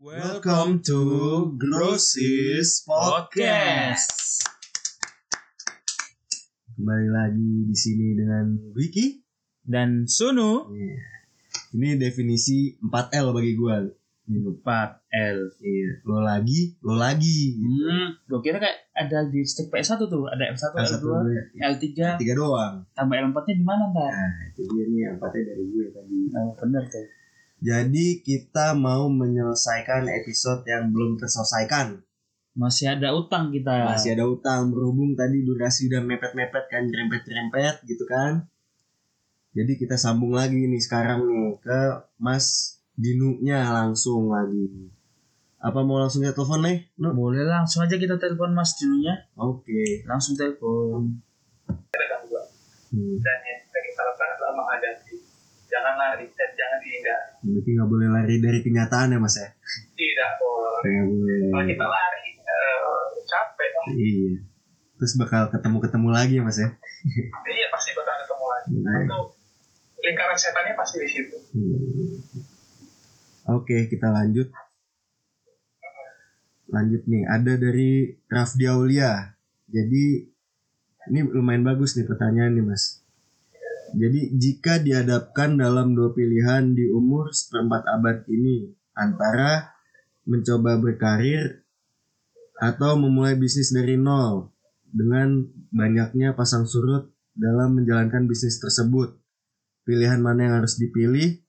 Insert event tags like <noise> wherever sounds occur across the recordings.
Welcome to Grossis Podcast. Kembali lagi di sini dengan Wiki. dan Sunu Iya. Ini definisi 4L bagi. Ini 4L. Iya. Lo lagi, lo lagi. Hmm, gue kira kayak ada di stick PS1 tuh, ada L1, L1, L2, L3, Tiga doang. tambah L4-nya di mana ntar? Nah, itu dia nih yang empatnya dari gue tadi. Oh, bener tuh. Jadi kita mau menyelesaikan episode yang belum terselesaikan. Masih ada utang kita. Masih ada utang berhubung tadi durasi udah mepet-mepet kan, rempet-rempet gitu kan. Jadi kita sambung lagi nih sekarang nih ke Mas Dinunya langsung lagi. Apa mau langsung ya telepon nih? No? Boleh langsung aja kita telepon Mas dulunya. Oke. Langsung telepon. Hmm. dan yang kita kita lakukan adalah menghadapi jangan lari dan jangan dihindari Berarti nggak boleh lari dari kenyataan ya Mas ya? tidak boleh kalau kita lari eh, capek Iya. Terus bakal ketemu-ketemu lagi ya Mas ya? iya pasti bakal ketemu lagi Nah, itu lingkaran setannya pasti di situ Hmm. Oke, kita lanjut. Lanjut nih, ada dari Rafdi Aulia. Jadi ini lumayan bagus nih pertanyaan nih Mas. Jadi jika dihadapkan dalam dua pilihan di umur seperempat abad ini antara mencoba berkarir atau memulai bisnis dari nol dengan banyaknya pasang surut dalam menjalankan bisnis tersebut. Pilihan mana yang harus dipilih?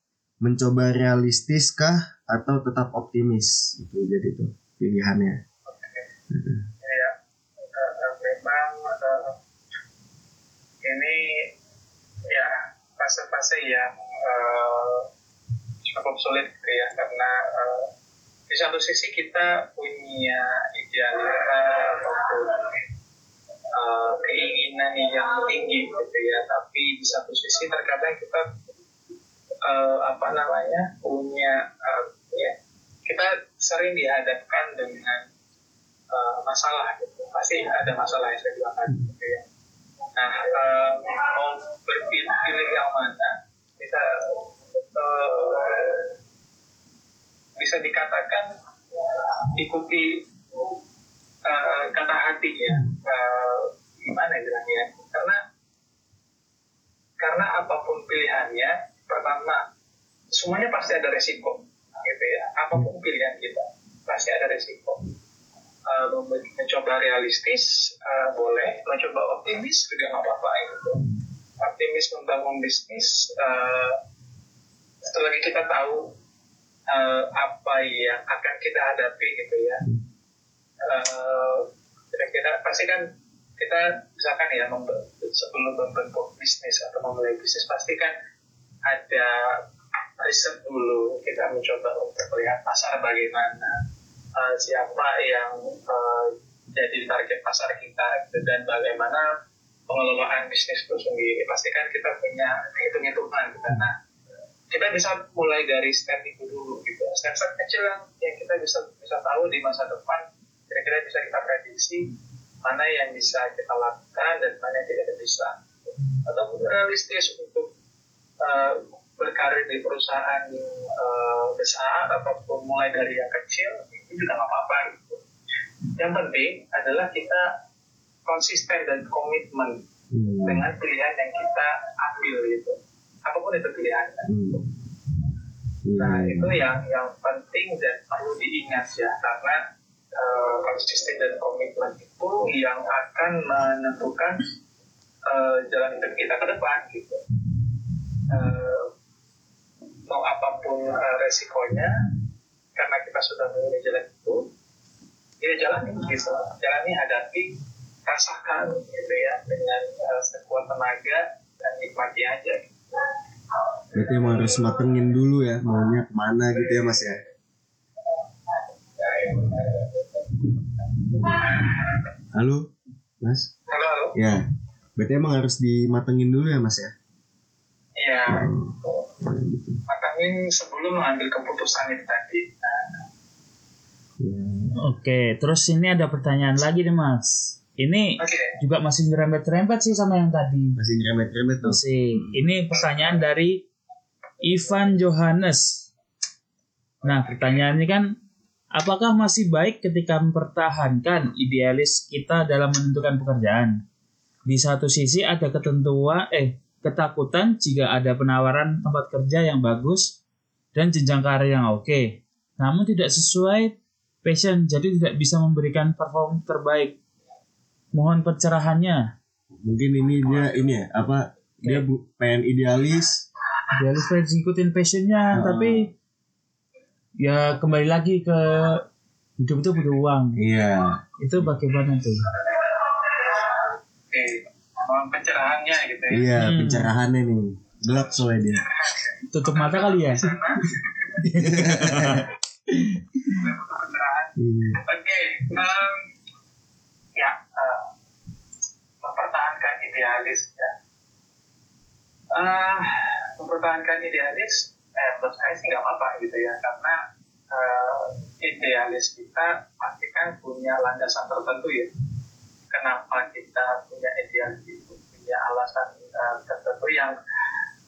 mencoba realistis kah atau tetap optimis itu jadi tuh pilihannya ya eh, eh, memang eh, ini ya fase-fase yang eh, cukup sulit gitu ya. Karena eh, di satu sisi kita punya idealita ataupun eh, keinginan yang tinggi gitu ya. Tapi di satu sisi terkadang kita eh, apa namanya punya eh, ya kita sering dihadapkan dengan eh, masalah gitu. Pasti ada masalah yang saya gitu ya. Nah eh, mau berpilih pilih yang mana bisa eh, bisa dikatakan ikuti eh, kata hati ya. Eh, gimana ya bilangnya karena karena apa pun pilihannya pertama semuanya pasti ada resiko gitu ya. Apa pun pilihan kita pasti ada resiko. Eh, mencoba realistis eh, boleh mencoba optimis juga nggak apa-apa gitu optimis membangun bisnis eh, setelah kita tahu eh, apa yang akan kita hadapi gitu ya. Eh, kira-kira pasti kan kita misalkan ya sebelum membentuk bisnis atau memulai bisnis pasti kan ada riset dulu kita mencoba untuk melihat pasar bagaimana eh, siapa yang eh, jadi target pasar kita gitu, dan bagaimana pengelolaan bisnis itu sendiri pasti kan kita punya hitung-hitungan gitu. nah kita bisa mulai dari step itu dulu gitu step-step kecil yang, yang kita bisa bisa tahu di masa depan kira-kira bisa kita prediksi mana yang bisa kita lakukan dan mana yang tidak bisa atau realistis untuk eh, berkarir di perusahaan eh, besar ataupun mulai dari yang kecil itu juga nggak apa-apa gitu. Yang penting adalah kita konsisten dan komitmen Hmm. dengan pilihan yang kita ambil gitu. Apa pun itu pilihan. Hmm. Nah Iya. itu yang yang penting dan perlu diingat ya karena eh, konsisten dan komitmen itu yang akan menentukan eh, jalan hidup kita ke depan gitu. Eh, mau apa pun eh, resikonya karena kita sudah memilih jalan itu, ya jalani gitu, jalani hadapi, rasakan gitu ya dengan eh, sekuat tenaga dan nikmati aja. Berarti emang harus matengin dulu ya maunya ke mana gitu ya mas ya Halo mas Halo, halo. Ya Berarti emang harus dimatengin dulu ya mas ya Iya, Oh, gitu. matangin sebelum mengambil keputusan itu tadi. Nah, Ya. Oke, terus ini ada pertanyaan lagi nih Mas. Ini Oke, juga masih nyerempet-nyerempet sih sama yang tadi. Masih ngeremet-remet tuh Masih. Ini pertanyaan dari Ivan Johannes. Nah, pertanyaannya kan apakah masih baik ketika mempertahankan idealis kita dalam menentukan pekerjaan? Di satu sisi ada ketentuan eh ketakutan jika ada penawaran tempat kerja yang bagus dan jenjang karir yang oke, namun tidak sesuai passion jadi tidak bisa memberikan perform terbaik. Mohon pencerahannya. Mungkin ini dia ini ya apa dia bu, pengen idealis Idealis pengen ngikutin passionnya, Ah. tapi ya kembali lagi ke hidup itu butuh uang. iya Itu bagaimana tuh? Oke, mohon pencerahannya gitu ya. iya Hmm. pencerahannya nih gelap soalnya dia Tutup mata kali ya? <laughs> Iya. Oke, em, ya eh, mempertahankan idealis ya. Eh, mempertahankan idealis, eh, menurut saya sih nggak apa-apa gitu ya, karena eh, idealis kita pasti kan punya landasan tertentu ya. Kenapa kita punya idealis itu punya alasan eh, tertentu yang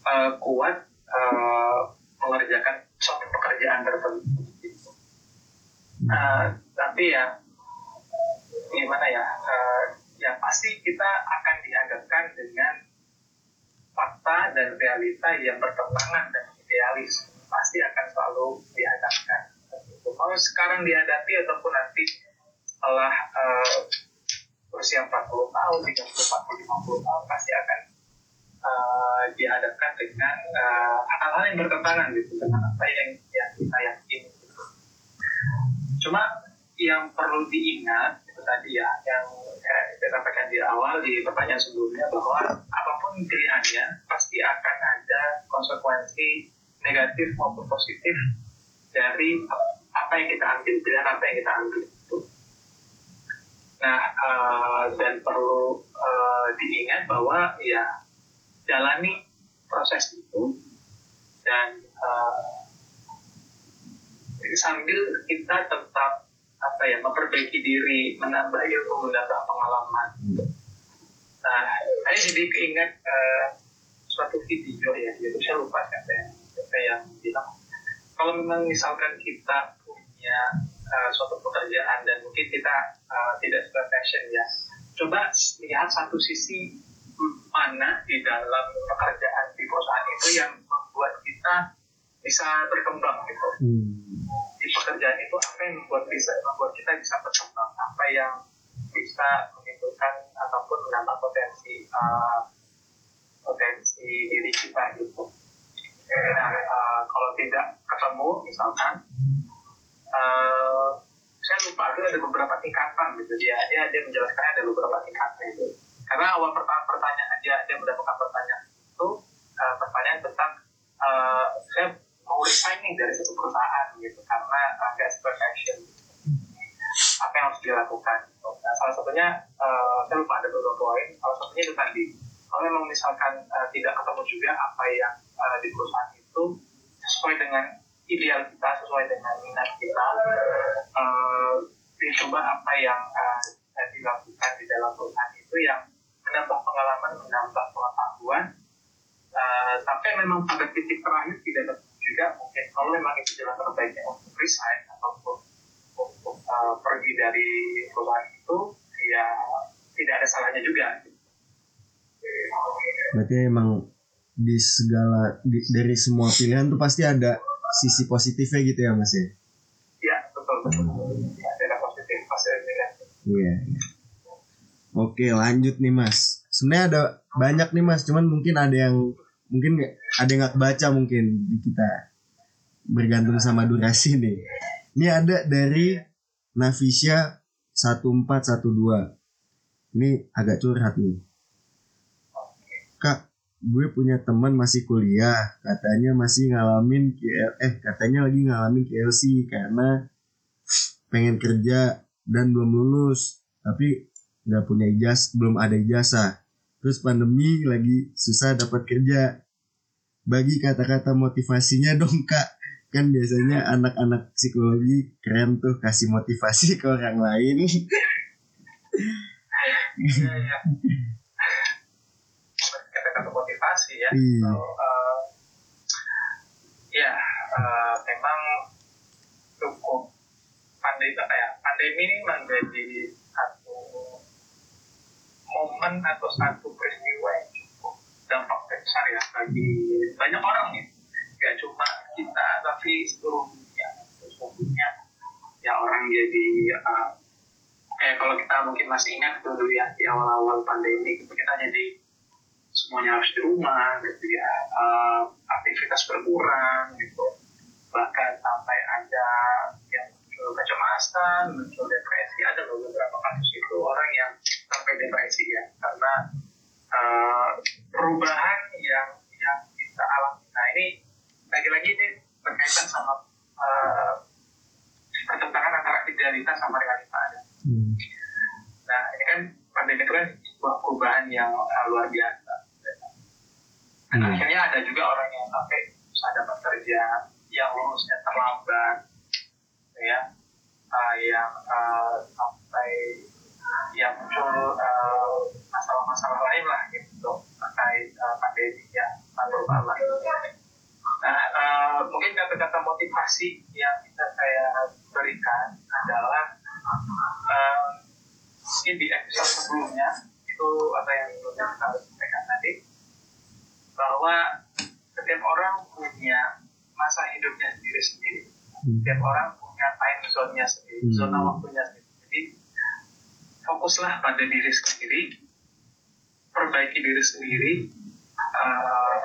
eh, kuat eh, mengerjakan suatu pekerjaan tertentu. Gitu. Uh, tapi ya gimana ya uh, yang pasti kita akan dihadapkan dengan fakta dan realita yang bertentangan dan idealis pasti akan selalu dihadapkan kalau sekarang dihadapi ataupun nanti setelah uh, usia 40 tahun 30 40 50 tahun pasti akan uh, dihadapkan dengan uh, hal-hal yang bertentangan gitu dengan apa yang yang kita yakini gitu. Cuma yang perlu diingat tadi ya, yang eh, saya sampaikan di awal di pertanyaan sebelumnya bahwa apa pun pilihannya pasti akan ada konsekuensi negatif maupun positif dari apa yang kita ambil, pilihan apa yang kita ambil itu. Nah, eh, dan perlu eh, diingat bahwa ya jalani proses itu dan eh, sambil kita tetap apa ya memperbaiki diri, menambah ilmu, menambah pengalaman. Nah, saya jadi keinget eh, suatu video ya, itu saya lupa siapa yang, siapa yang bilang kalau memang misalkan kita punya eh, suatu pekerjaan dan mungkin kita eh, tidak sesuai passion ya, coba lihat satu sisi mana di dalam pekerjaan di perusahaan itu yang membuat kita bisa berkembang gitu Hmm. Di pekerjaan itu apa yang membuat bisa membuat kita bisa berkembang? Apa yang bisa menimbulkan ataupun menambah potensi uh, potensi diri kita gitu? Nah uh, kalau tidak ketemu misalkan uh, saya lupa itu ada beberapa tingkatan gitu. Dia dia dia menjelaskannya ada beberapa tingkatan itu. Karena awal pertanyaan pertanyaan dia dia mendapatkan pertanyaan itu uh, pertanyaan tentang uh, saya mau resigning dari satu perusahaan gitu karena uh, nggak sesuai passion apa yang harus dilakukan? Nah, salah satunya uh, saya lupa ada beberapa poin. Salah satunya itu tadi kalau memang misalkan uh, tidak ketemu juga apa yang uh, di perusahaan itu sesuai dengan ideal kita sesuai dengan minat kita uh, dicoba apa yang uh, dilakukan di dalam perusahaan itu yang menambah pengalaman menambah pengetahuan uh, sampai memang pada titik terakhir tidak juga mungkin kalau memang itu jalan terbaiknya untuk resign ataupun untuk uh, pergi dari perusahaan itu ya tidak ada salahnya juga Berarti emang di segala di- dari semua pilihan tuh pasti ada sisi positifnya gitu ya mas ya. ya betul betul ya, ada positif pasti ada negatif Iya. iya. Oke lanjut nih mas. Sebenarnya ada banyak nih mas, cuman mungkin ada yang mungkin ada yang nggak baca mungkin di kita bergantung sama durasi nih. Ini ada dari Navisha 1412. Ini agak curhat nih. Kak, gue punya teman masih kuliah, katanya masih ngalamin KL, eh katanya lagi ngalamin KLC karena pengen kerja dan belum lulus, tapi nggak punya ijaz, belum ada ijazah. Terus pandemi lagi susah dapat kerja. Bagi kata-kata motivasinya <laughs> dong kak. Kan biasanya anak-anak psikologi keren tuh kasih motivasi ke orang lain. Iya, iya. Kata-kata motivasi ya. Iya. So, uh, ya, uh, memang cukup pandemi apa ya pandemi ini menjadi satu momen atau satu peristiwa yang cukup dampak besar ya bagi banyak orang ya gak cuma kita tapi seluruh dunia seluruh dunia ya orang jadi uh, kayak kalau kita mungkin masih ingat dulu ya di awal-awal pandemi kita jadi semuanya harus di rumah gitu ya uh, aktivitas berkurang gitu. Bahkan sampai ada yang muncul kecemasan muncul depresi ada beberapa kasus itu orang yang sampai depresi ya karena uh, perubahan yang yang kita alami nah ini lagi-lagi ini berkaitan sama uh, pertentangan antara idealitas sama realita ada Hmm. nah ini kan pandemi itu kan sebuah perubahan yang uh, luar biasa. Dan Hmm. akhirnya ada juga orang yang sampai susah dapat kerja yang lulusnya terlambat ya. Uh, yang uh, sampai yang muncul uh, masalah-masalah lain lah gitu terkait uh, pandemi ya global lah. Nah uh, mungkin kata-kata motivasi yang bisa saya berikan adalah uh, mungkin di episode sebelumnya itu apa yang sebelumnya kita sampaikan tadi bahwa setiap orang punya masa hidupnya sendiri-sendiri Hmm. setiap orang punya time zone-nya sendiri, Hmm. zona waktunya sendiri. Jadi fokuslah pada diri sendiri, perbaiki diri sendiri, uh,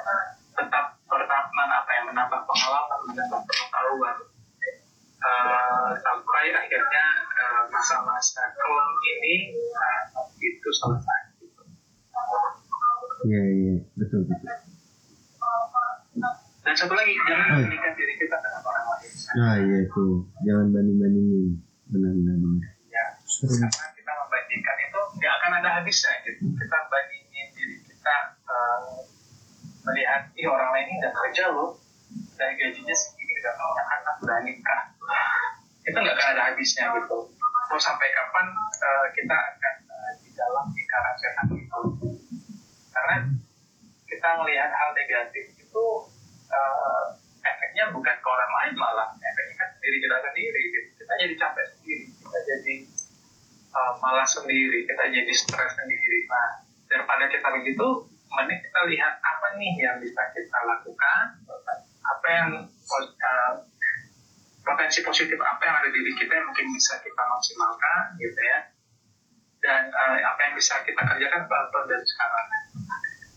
tetap bertaman apa yang menambah pengalaman, menambah pengetahuan, uh, sampai akhirnya uh, masa-masa kelam ini uh, itu selesai. Iya iya betul betul. Dan satu lagi, jangan membandingkan diri kita dengan orang lain. Nah iya tuh jangan banding bandingin benar benar benar. Ya, karena kita membandingkan itu nggak akan ada habisnya gitu. Kita bandingin diri kita eh, melihat ih orang lain ini nggak kerja loh dari gajinya segini udah punya anak udah nikah itu nggak akan ada habisnya gitu mau sampai kapan eh, kita akan eh, di dalam lingkaran setan itu karena kita melihat hal negatif itu eh, efeknya bukan ke orang lain malah efeknya kan ke diri kita sendiri gitu. kita jadi capek sendiri kita jadi uh, malas sendiri kita jadi stres sendiri. Nah daripada kita begitu mending kita lihat apa nih yang bisa kita lakukan apa yang uh, potensi positif apa yang ada di diri kita yang mungkin bisa kita maksimalkan gitu ya. Dan uh, apa yang bisa kita kerjakan pelan-pelan dari sekarang.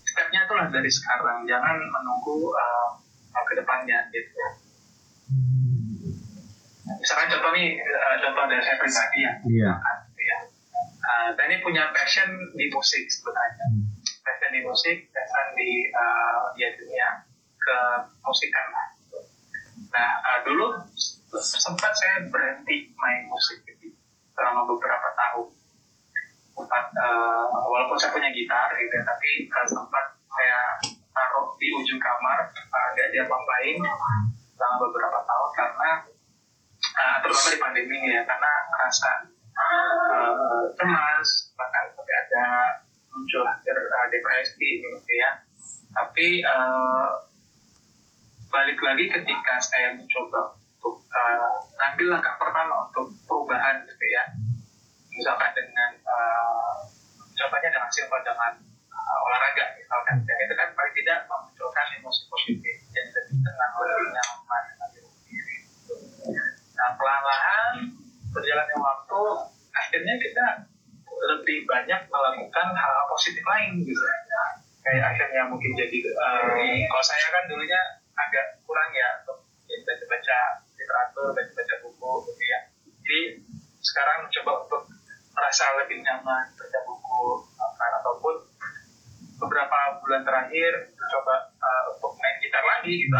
Stepnya itulah dari sekarang jangan menunggu uh, ke depannya gitu misalkan contoh nih contoh dari saya pribadi ya. Iya. Uh, saya ini punya passion di musik sebenarnya. Passion di musik, passion di uh, ya dunia ke musikan lah. Nah uh, dulu sempat saya berhenti main musik gitu, selama beberapa tahun. Sempat uh, walaupun saya punya gitar gitu, ya, tapi uh, sempat saya taruh di ujung kamar, uh, nggak diapa-apain selama beberapa tahun karena uh, terutama di pandemi ini ya karena rasa uh, cemas bahkan sampai ada muncul hampir uh, depresi gitu ya. Tapi uh, balik lagi ketika saya mencoba untuk uh, ngambil langkah pertama untuk perubahan gitu ya. Misalkan dengan uh, contohnya dengan simpel dengan uh, olahraga misalkan. Dan itu kan paling tidak memunculkan emosi positif jadi lebih tenang lebih nyaman lebih sendiri Nah, pelan-pelan berjalannya waktu, akhirnya kita lebih banyak melakukan hal-hal positif lain gitu. Kayak akhirnya mungkin jadi, eh, kalau saya kan dulunya agak kurang ya untuk baca-baca literatur, baca-baca buku gitu ya. Jadi sekarang mencoba untuk merasa lebih nyaman baca buku kan, ataupun beberapa bulan terakhir mencoba eh, untuk main gitar lagi gitu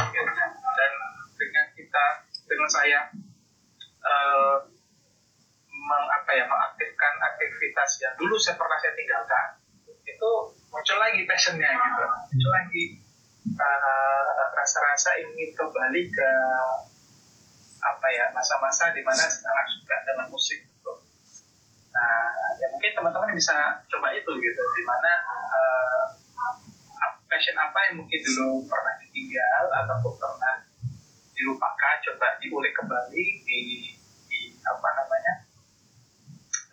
masa di mana suka dengan musik gitu. Nah, ya mungkin teman-teman bisa coba itu gitu, di mana uh, passion apa yang mungkin dulu pernah ditinggal atau pernah dilupakan, coba diulik kembali, di, di apa namanya,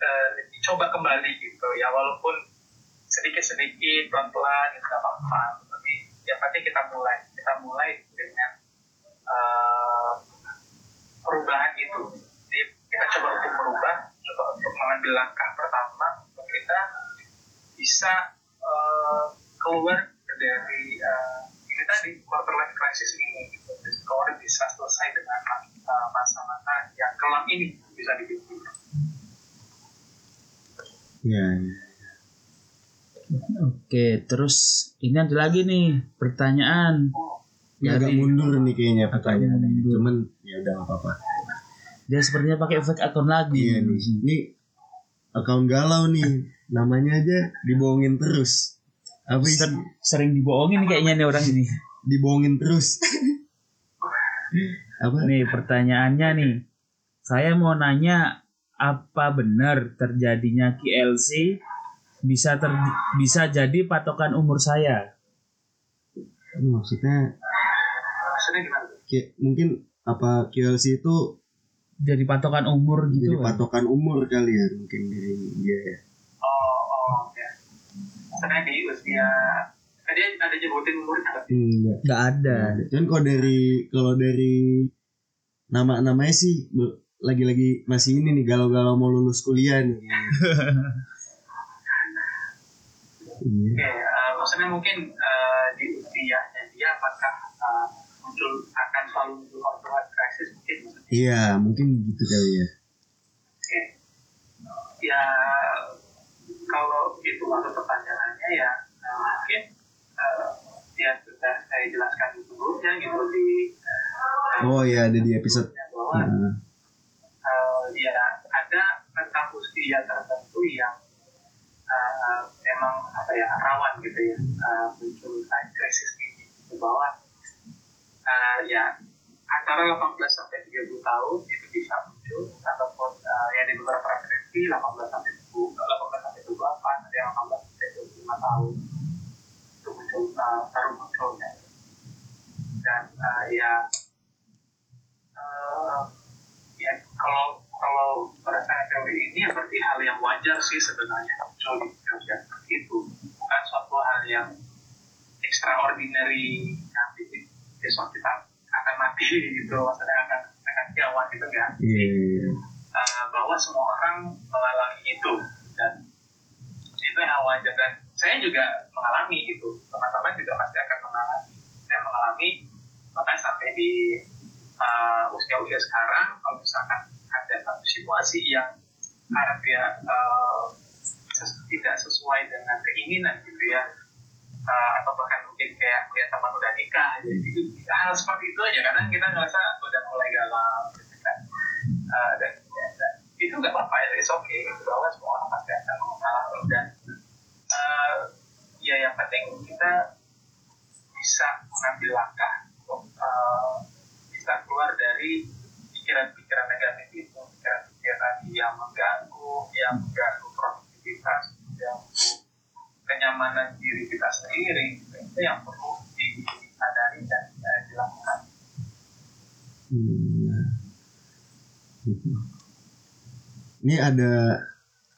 uh, dicoba kembali gitu. Ya, walaupun sedikit-sedikit, pelan-pelan, gitu, apa-apa. Terus ini ada lagi nih pertanyaan. Ini agak mundur nih kayaknya Agak pertanyaannya. mundur. Cuman ya udah nggak apa-apa. Dia sepertinya pakai efek akun lagi. Iya nih. Ini akun galau nih. Namanya aja dibohongin terus. Apa? Ser- sering dibohongin kayaknya nih orang ini. Dibohongin terus. <laughs> apa? Nih pertanyaannya nih. Saya mau nanya apa benar terjadinya KLC bisa ter bisa jadi patokan umur saya? Ini maksudnya maksudnya gimana kayak mungkin apa QLC itu Jadi patokan umur jadi gitu. kan? patokan umur kali ya mungkin dari dia ya. oh oh ya maksudnya di usia tadi ada nyebutin umurnya nggak? Hmm, enggak. Nggak ada. Cuman kalau dari kalau dari nama-namanya sih be- lagi-lagi masih ini nih galau-galau mau lulus kuliah nih. <laughs> Iya. Oke, eh, maksudnya mungkin eh, di usianya dia apakah eh, muncul akan selalu muncul quarter crisis mungkin. Iya, mungkin gitu kali ya. Oke. Ya kalau itu masuk pertanyaannya ya eh, mungkin eh, ya sudah saya jelaskan sebelumnya gitu di eh, Oh iya, ada di episode. bahwa Hmm. eh, ya ada tentang usia tertentu yang eh, memang apa ya rawan gitu ya eh, muncul time crisis ini gitu bahwa eh, ya antara 18 sampai 30 tahun itu bisa muncul ataupun eh, ya di beberapa referensi 18 sampai 20 18 sampai 28 ada yang 18 sampai 25 tahun itu muncul eh, baru munculnya dan eh, ya eh, ya kalau kalau berdasarkan teori ini ya berarti hal yang wajar sih sebenarnya muncul di usia seperti itu bukan suatu hal yang extraordinary nanti besok kita akan mati gitu maksudnya akan akan kiamat gitu kan Iya, iya, iya. Eh, bahwa semua orang mengalami itu. Dan itu yang wajar. Dan saya juga mengalami itu teman-teman juga pasti akan mengalami. Saya mengalami bahkan sampai di uh, usia-usia sekarang kalau misalkan ada satu situasi yang dia uh, ses- tidak sesuai dengan keinginan gitu ya uh, atau bahkan mungkin kayak lihat teman udah nikah jadi hal seperti itu aja. Karena kita ngerasa udah mulai galau gitu kan. Uh, dan itu nggak apa-apa ya it's okay. Bahwa semua orang pasti akan mengalami dan uh, ya yang penting kita bisa mengambil langkah untuk uh, bisa keluar dari pikiran-pikiran negatif itu pikiran-pikiran yang mengganggu yang mengganggu produktivitas mengganggu kenyamanan diri kita sendiri. Itu yang perlu disadari dan uh, dilakukan. Hmm. Ini ada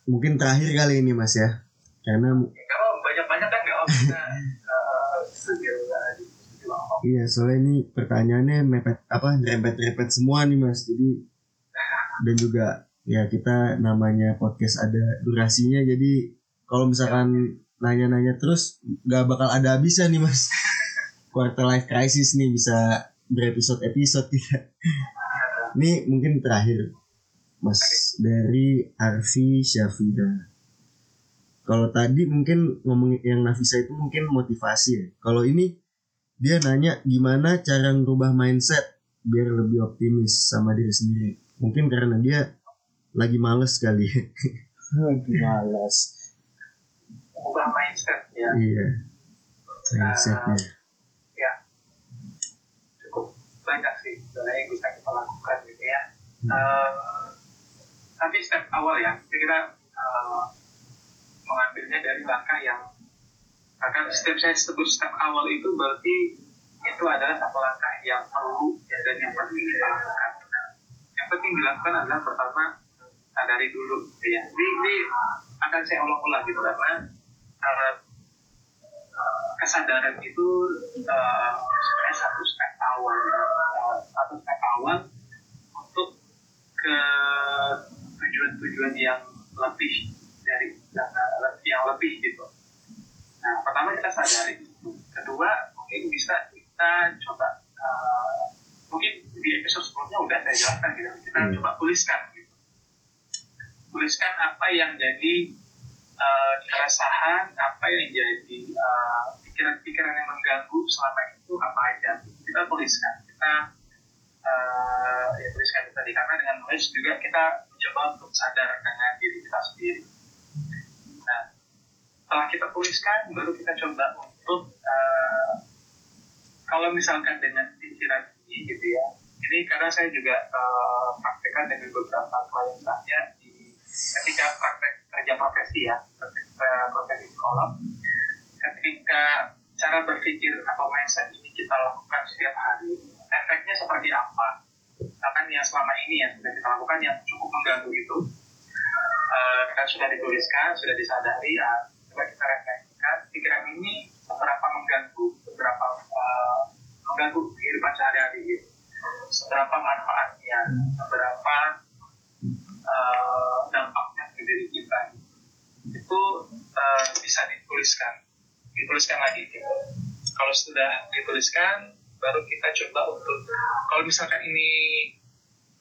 mungkin terakhir kali ini Mas ya. Karena ya, kalau banyak-banyak kan <laughs> apa iya soalnya ini pertanyaannya mepet apa rempet-rempet semua nih Mas. Jadi <laughs> dan juga ya kita namanya podcast ada durasinya jadi kalau misalkan nanya-nanya terus nggak bakal ada habisnya nih Mas. <laughs> Quarter life crisis nih bisa berepisode-episode kita. Ini mungkin terakhir Mas dari Arfi Syafida. Kalau tadi mungkin ngomongin yang Nafisa itu mungkin motivasi ya. Kalau ini dia nanya gimana cara ngerubah mindset biar lebih optimis sama diri sendiri. Mungkin karena dia lagi males kali. <laughs> Lagi malas. ubah mindset ya iya. Mindsetnya. ya cukup banyak sih sebenarnya yang bisa kita lakukan gitu ya Eh, tapi step awal ya kita eh, mengambilnya dari langkah yang akan step saya sebut step awal itu berarti itu adalah satu langkah yang perlu ya, dan yang penting kita lakukan. Yang penting dilakukan adalah pertama sadari dulu ya. Di akan saya ulang-ulang gitu karena uh, kesadaran itu uh, sebenarnya satu step awal. Uh, satu step awal untuk ke tujuan-tujuan yang lebih dari uh, yang lebih gitu. Nah pertama kita sadari, kedua mungkin bisa kita coba uh, mungkin di episode sebelumnya udah saya jelaskan gitu. Kita hmm. coba tuliskan gitu. Tuliskan apa yang jadi uh, keresahan apa yang jadi uh, pikiran-pikiran yang mengganggu selama itu apa aja. Kita tuliskan. Kita uh, ya tuliskan itu tadi. Karena dengan nulis juga kita mencoba untuk sadar dengan diri kita sendiri. Nah setelah kita tuliskan baru kita coba untuk uh, kalau misalkan dengan pikiran ini gitu ya. Ini karena saya juga uh, praktekkan dengan beberapa klien saya di ketika praktek kerja profesi ya praktek profesi sekolah. Ketika cara berpikir atau mindset ini kita lakukan setiap hari efeknya seperti apa bahkan yang selama ini ya sudah kita lakukan yang cukup mengganggu itu uh, kan sudah dituliskan sudah disadari ya coba kita refleksikan. Pikiran ini seberapa mengganggu beberapa uh, mengganggu kehidupan sehari-hari gitu. seberapa manfaatnya? Seberapa uh, dampaknya ke diri kita? Itu uh, bisa dituliskan. Dituliskan lagi gitu. Kalau sudah dituliskan baru kita coba untuk kalau misalkan ini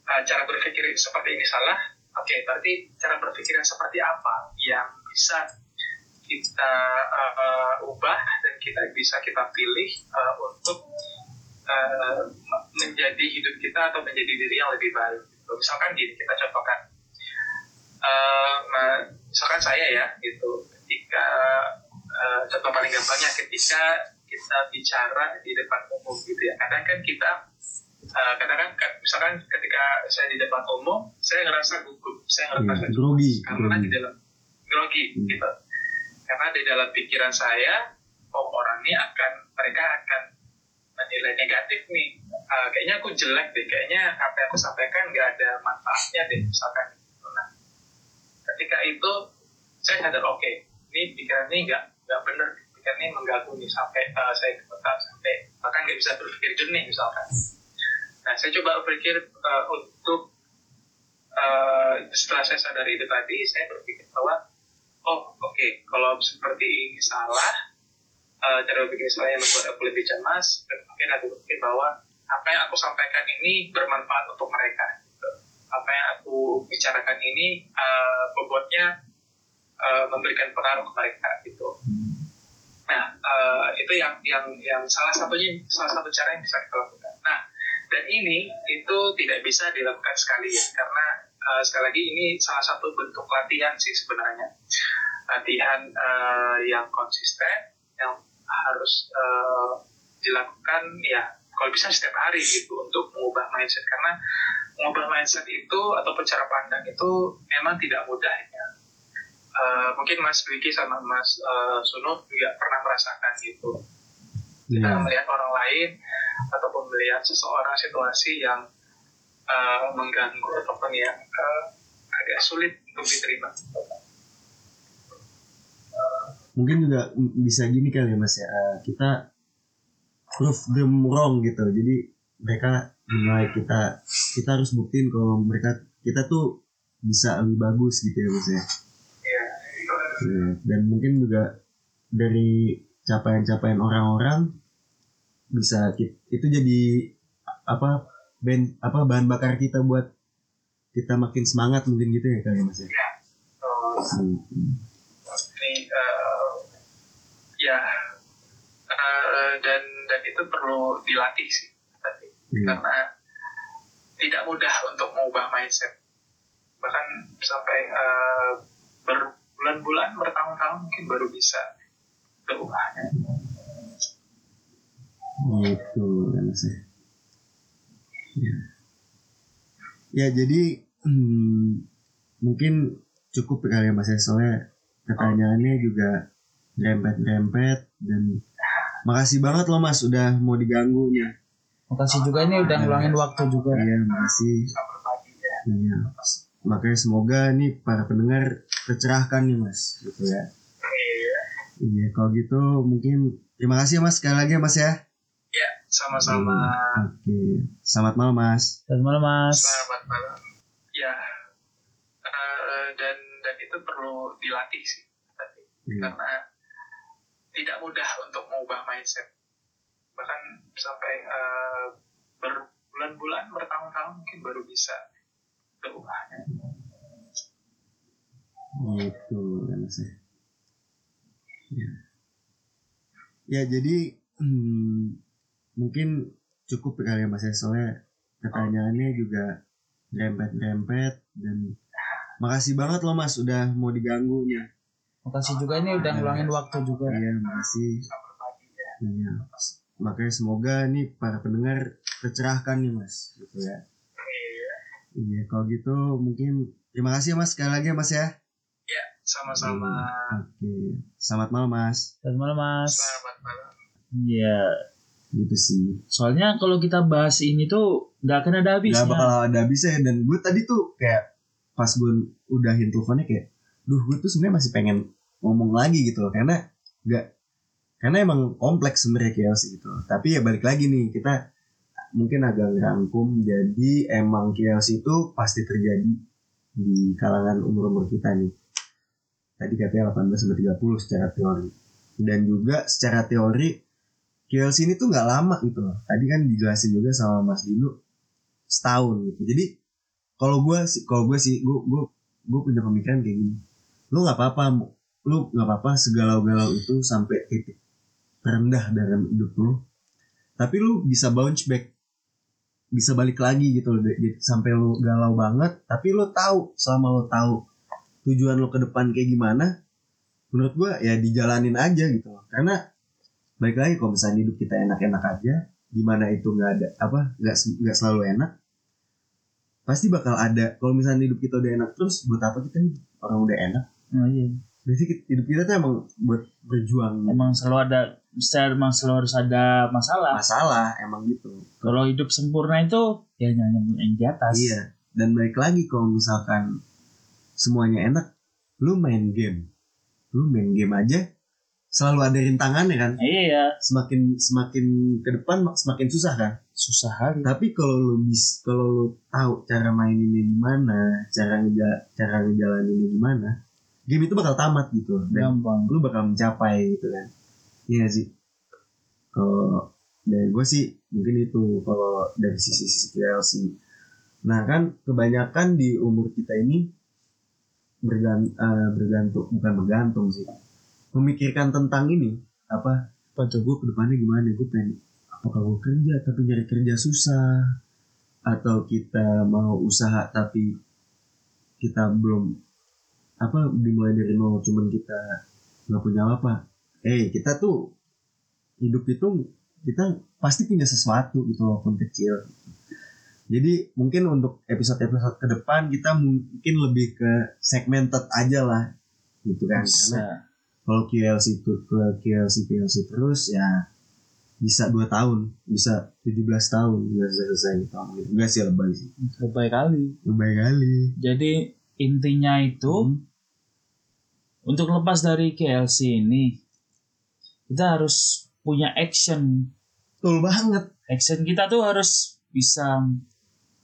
uh, cara berpikir seperti ini salah oke okay, berarti cara berpikir yang seperti apa yang bisa kita uh, ubah dan kita bisa kita pilih uh, untuk uh, menjadi hidup kita atau menjadi diri yang lebih baik. Misalkan gini kita contohkan, uh, misalkan saya ya gitu, ketika uh, contoh paling gampangnya ketika kita bicara di depan umum gitu ya, kadang kan kita uh, kadang kan misalkan ketika saya di depan umum, saya ngerasa gugup, saya ngerasa yeah, grogi, karena grogi. di dalam grogi hmm. gitu. Karena di dalam pikiran saya oh orang ini akan mereka akan menilai negatif nih. Uh, kayaknya aku jelek deh kayaknya apa yang aku sampaikan nggak ada manfaatnya deh misalkan. Nah ketika itu saya sadar oke okay, ini pikiran ini nggak nggak benar ini mengganggu nih sampai uh, saya kebetulan sampai bahkan nggak bisa berpikir jernih misalkan. Nah saya coba berpikir uh, untuk uh, setelah saya sadari itu tadi saya berpikir bahwa oh oke okay, kalau seperti ini salah uh, cara berpikir saya yang membuat aku lebih cemas dan mungkin aku berpikir bahwa apa yang aku sampaikan ini bermanfaat untuk mereka. Apa yang aku bicarakan ini uh, bobotnya uh, memberikan pengaruh ke mereka gitu nah uh, itu yang yang yang salah satunya salah satu cara yang bisa kita lakukan. Nah dan ini itu tidak bisa dilakukan sekali ya karena uh, sekali lagi ini salah satu bentuk latihan sih sebenarnya. Latihan uh, yang konsisten yang harus uh, dilakukan ya kalau bisa setiap hari gitu untuk mengubah mindset. Karena mengubah mindset itu atau cara pandang itu memang tidak mudah ya. Uh, mungkin Mas Wiki sama Mas uh, Sunu juga pernah merasakan gitu. Kita yeah. melihat orang lain ataupun melihat seseorang situasi yang uh, mengganggu ataupun yang uh, agak sulit untuk diterima. Mungkin juga bisa gini kali ya mas ya uh, kita prove them wrong gitu. Jadi mereka menilai kita kita harus buktiin kalau mereka kita tuh bisa lebih bagus gitu ya mas ya. Iya. Ya, dan mungkin juga dari capaian-capaian orang-orang bisa itu jadi apa band apa bahan bakar kita buat kita makin semangat mungkin gitu ya kali mas ya. Ya. hmm. Ini uh, ya uh, dan dan itu perlu dilatih sih tadi hmm. karena tidak mudah untuk mengubah mindset bahkan sampai uh, berbulan-bulan bertahun-tahun mungkin baru bisa berubahnya gitu kan sih ya, ya jadi hmm, mungkin cukup kali ya mas ya. Soalnya pertanyaannya juga rempet-rempet dan makasih banget loh mas udah mau diganggu ya makasih juga ini udah ngulangin waktu juga. Iya makasih. Iya makanya semoga nih para pendengar tercerahkan nih mas gitu ya Iya. iya kalau gitu mungkin terima kasih ya mas sekali lagi ya mas ya Ya, sama-sama. oke selamat malam mas Selamat malam Mas. Selamat malam. Ya, eh, dan dan itu perlu dilatih sih, Iya. karena tidak mudah untuk mengubah mindset. Bahkan sampai eh, berbulan-bulan, bertahun-tahun mungkin baru bisa gitu mas ya ya, ya jadi hmm, mungkin cukup kali ya mas ya soalnya pertanyaannya juga rempet-rempet dan makasih banget loh mas udah mau diganggu nih Makasih juga ini udah ngulangin waktu juga. iya makasih. Iya. Makanya semoga nih para pendengar tercerahkan nih mas gitu ya iya kalau gitu mungkin terima kasih ya mas sekali lagi ya mas ya Ya, sama-sama. oke selamat malam mas Selamat malam Mas. Selamat malam. Iya. gitu sih Soalnya kalau kita bahas ini tuh nggak akan ada habisnya. Gak bakal ada habisnya dan gue tadi tuh kayak pas gue udahin teleponnya kayak duh gue tuh sebenarnya masih pengen ngomong lagi gitu loh karena nggak karena emang kompleks sebenarnya KLC gitu loh. tapi ya balik lagi nih kita mungkin agak ngerangkum jadi emang KLC itu pasti terjadi di kalangan umur-umur kita nih. Tadi katanya 18 sampai 30 secara teori. Dan juga secara teori KLC ini tuh nggak lama gitu loh. Tadi kan dijelasin juga sama Mas Dino setahun gitu. Jadi kalau gue sih kalau gue sih gue gue gue punya pemikiran kayak gini. Lu nggak apa-apa lu nggak apa-apa segalau-galau itu sampai titik terendah dalam hidup lu. Tapi lu bisa bounce back bisa balik lagi gitu loh. Sampai lu galau banget tapi lu tahu selama lu tahu tujuan lu ke depan kayak gimana menurut gue ya dijalanin aja gitu loh. Karena balik lagi kalau misalnya hidup kita enak-enak aja di mana itu nggak ada apa nggak nggak selalu enak pasti bakal ada kalau misalnya hidup kita udah enak terus buat apa kita hidup? Orang udah enak. Oh, iya. Berarti kita- hidup kita tuh emang buat berjuang. Emang selalu ada, secara emang selalu harus ada masalah. masalah emang gitu. Kalau hidup sempurna itu ya nyanyi yang di atas. iya. Dan balik lagi kalau misalkan semuanya enak lu main game. Lu main game aja selalu ada rintangannya kan? Iya, semakin semakin ke depan mak- semakin susah kan? Susah kali. tapi kalau lu bis kalau lu tahu cara maininnya gimana cara ngeja cara ngejalaninnya gimana game itu bakal tamat gitu. Dan Gampang. lu bakal mencapai gitu kan. Iya sih? Kalau dari gue sih mungkin itu. Kalau dari sisi sisi KLC nah kan kebanyakan di umur kita ini bergan, eh, bergantung bukan bergantung sih. Memikirkan tentang ini apa Apa tuh? gue ke depannya gimana? Gue pengen apakah gue kerja tapi nyari kerja susah? Atau kita mau usaha tapi kita belum apa dimulai dari nol cuman kita nggak punya apa eh kita tuh hidup itu kita pasti punya sesuatu gitu walaupun kecil jadi mungkin untuk episode-episode ke depan kita mungkin lebih ke segmented aja lah gitu kan karena Bisa. kalau QLC itu ke QLC QLC terus ya bisa 2 tahun bisa 17 tahun bisa selesai gitu enggak sih lebay sih Lebay kali. lebay kali Jadi intinya itu Hmm. Untuk lepas dari KLC ini kita harus punya action. betul banget Action kita tuh harus bisa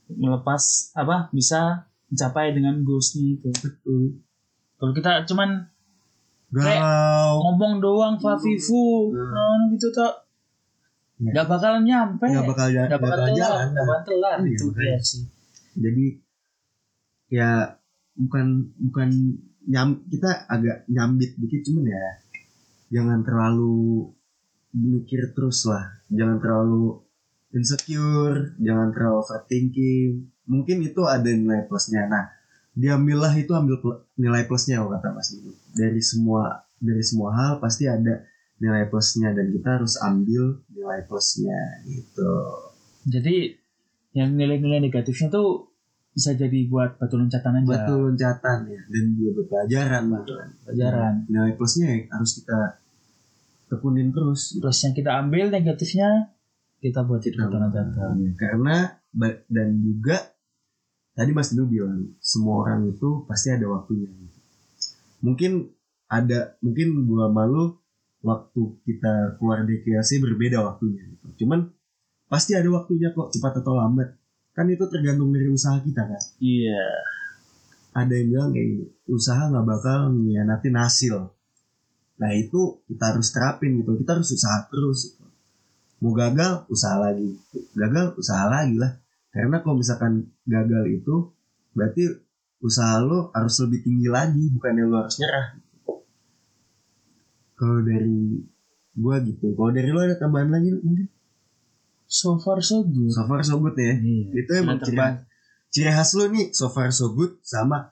melepas apa? Bisa mencapai dengan goalsnya itu. betul Kalau kita cuman galau ngomong doang Fafifu, nah, gitu tak Ya. nggak bakalan nyampe, nggak bakal jalan nggak bakal jalan nggak bakal Iya, itu makanya. KLC. jadi ya bukan bukan nyam kita agak nyambit dikit cuman ya jangan terlalu mikir terus lah. Jangan terlalu insecure jangan terlalu overthinking. Mungkin itu ada nilai plusnya. Nah diambillah itu ambil nilai plusnya kalau kata Mas Dino dari semua dari semua hal pasti ada nilai plusnya dan kita harus ambil nilai plusnya gitu. Jadi yang nilai-nilai negatifnya tuh bisa jadi buat batu loncatan aja. batu loncatan ya dan juga buat pelajaran bahkan Pelajaran. nilai plusnya ya harus kita tekunin terus Terus yang kita ambil negatifnya kita buat jadi batu loncatan. Ya, karena dan juga tadi Mas Dino bilang semua orang itu pasti ada waktunya mungkin ada mungkin gua malu waktu kita keluar dari berbeda waktunya gitu. cuman pasti ada waktunya kok cepat atau lambat kan itu tergantung dari usaha kita kan? Iya. ada yang bilang kayak gini, usaha nggak bakal ngianatin hasil. Nah itu kita harus terapin gitu. Kita harus usaha terus gitu. mau gagal usaha lagi. Gagal usaha lagi lah. Karena kalau misalkan gagal itu berarti usaha lo harus lebih tinggi lagi bukannya lo harus nyerah. Kalau dari gua gitu. Kalau dari lo ada tambahan lagi mungkin So far so good. so far so good ya Iya. itu emang ciri, ciri khas lo nih so far so good sama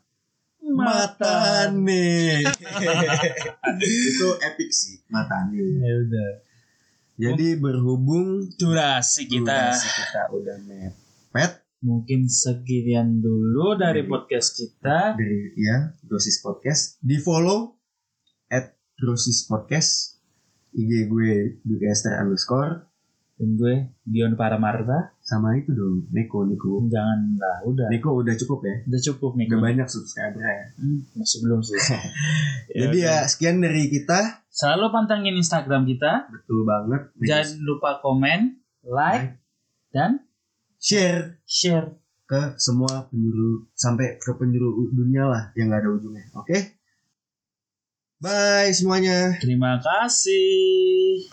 Mata. Matane. <laughs> itu epic sih Matane. Ya udah. Jadi berhubung Durasi kita. durasi kita udah mepet Mungkin sekian dulu dari Iya. podcast kita. dari ya dosis podcast di follow at dosis podcast IG gue Dukester underscore Dan gue Dion Paramarta. sama itu dong Neko Neko Jangan lah, udah. Neko udah cukup ya Udah cukup nih. udah banyak subscriber ya Hmm, masih belum sih. <laughs> jadi ya sekian dari kita Selalu pantengin Instagram kita. betul banget Jangan lupa komen, like, dan share share. ke semua penjuru sampai ke penjuru dunia lah yang gak ada ujungnya. Oke? Bye semuanya. Terima kasih.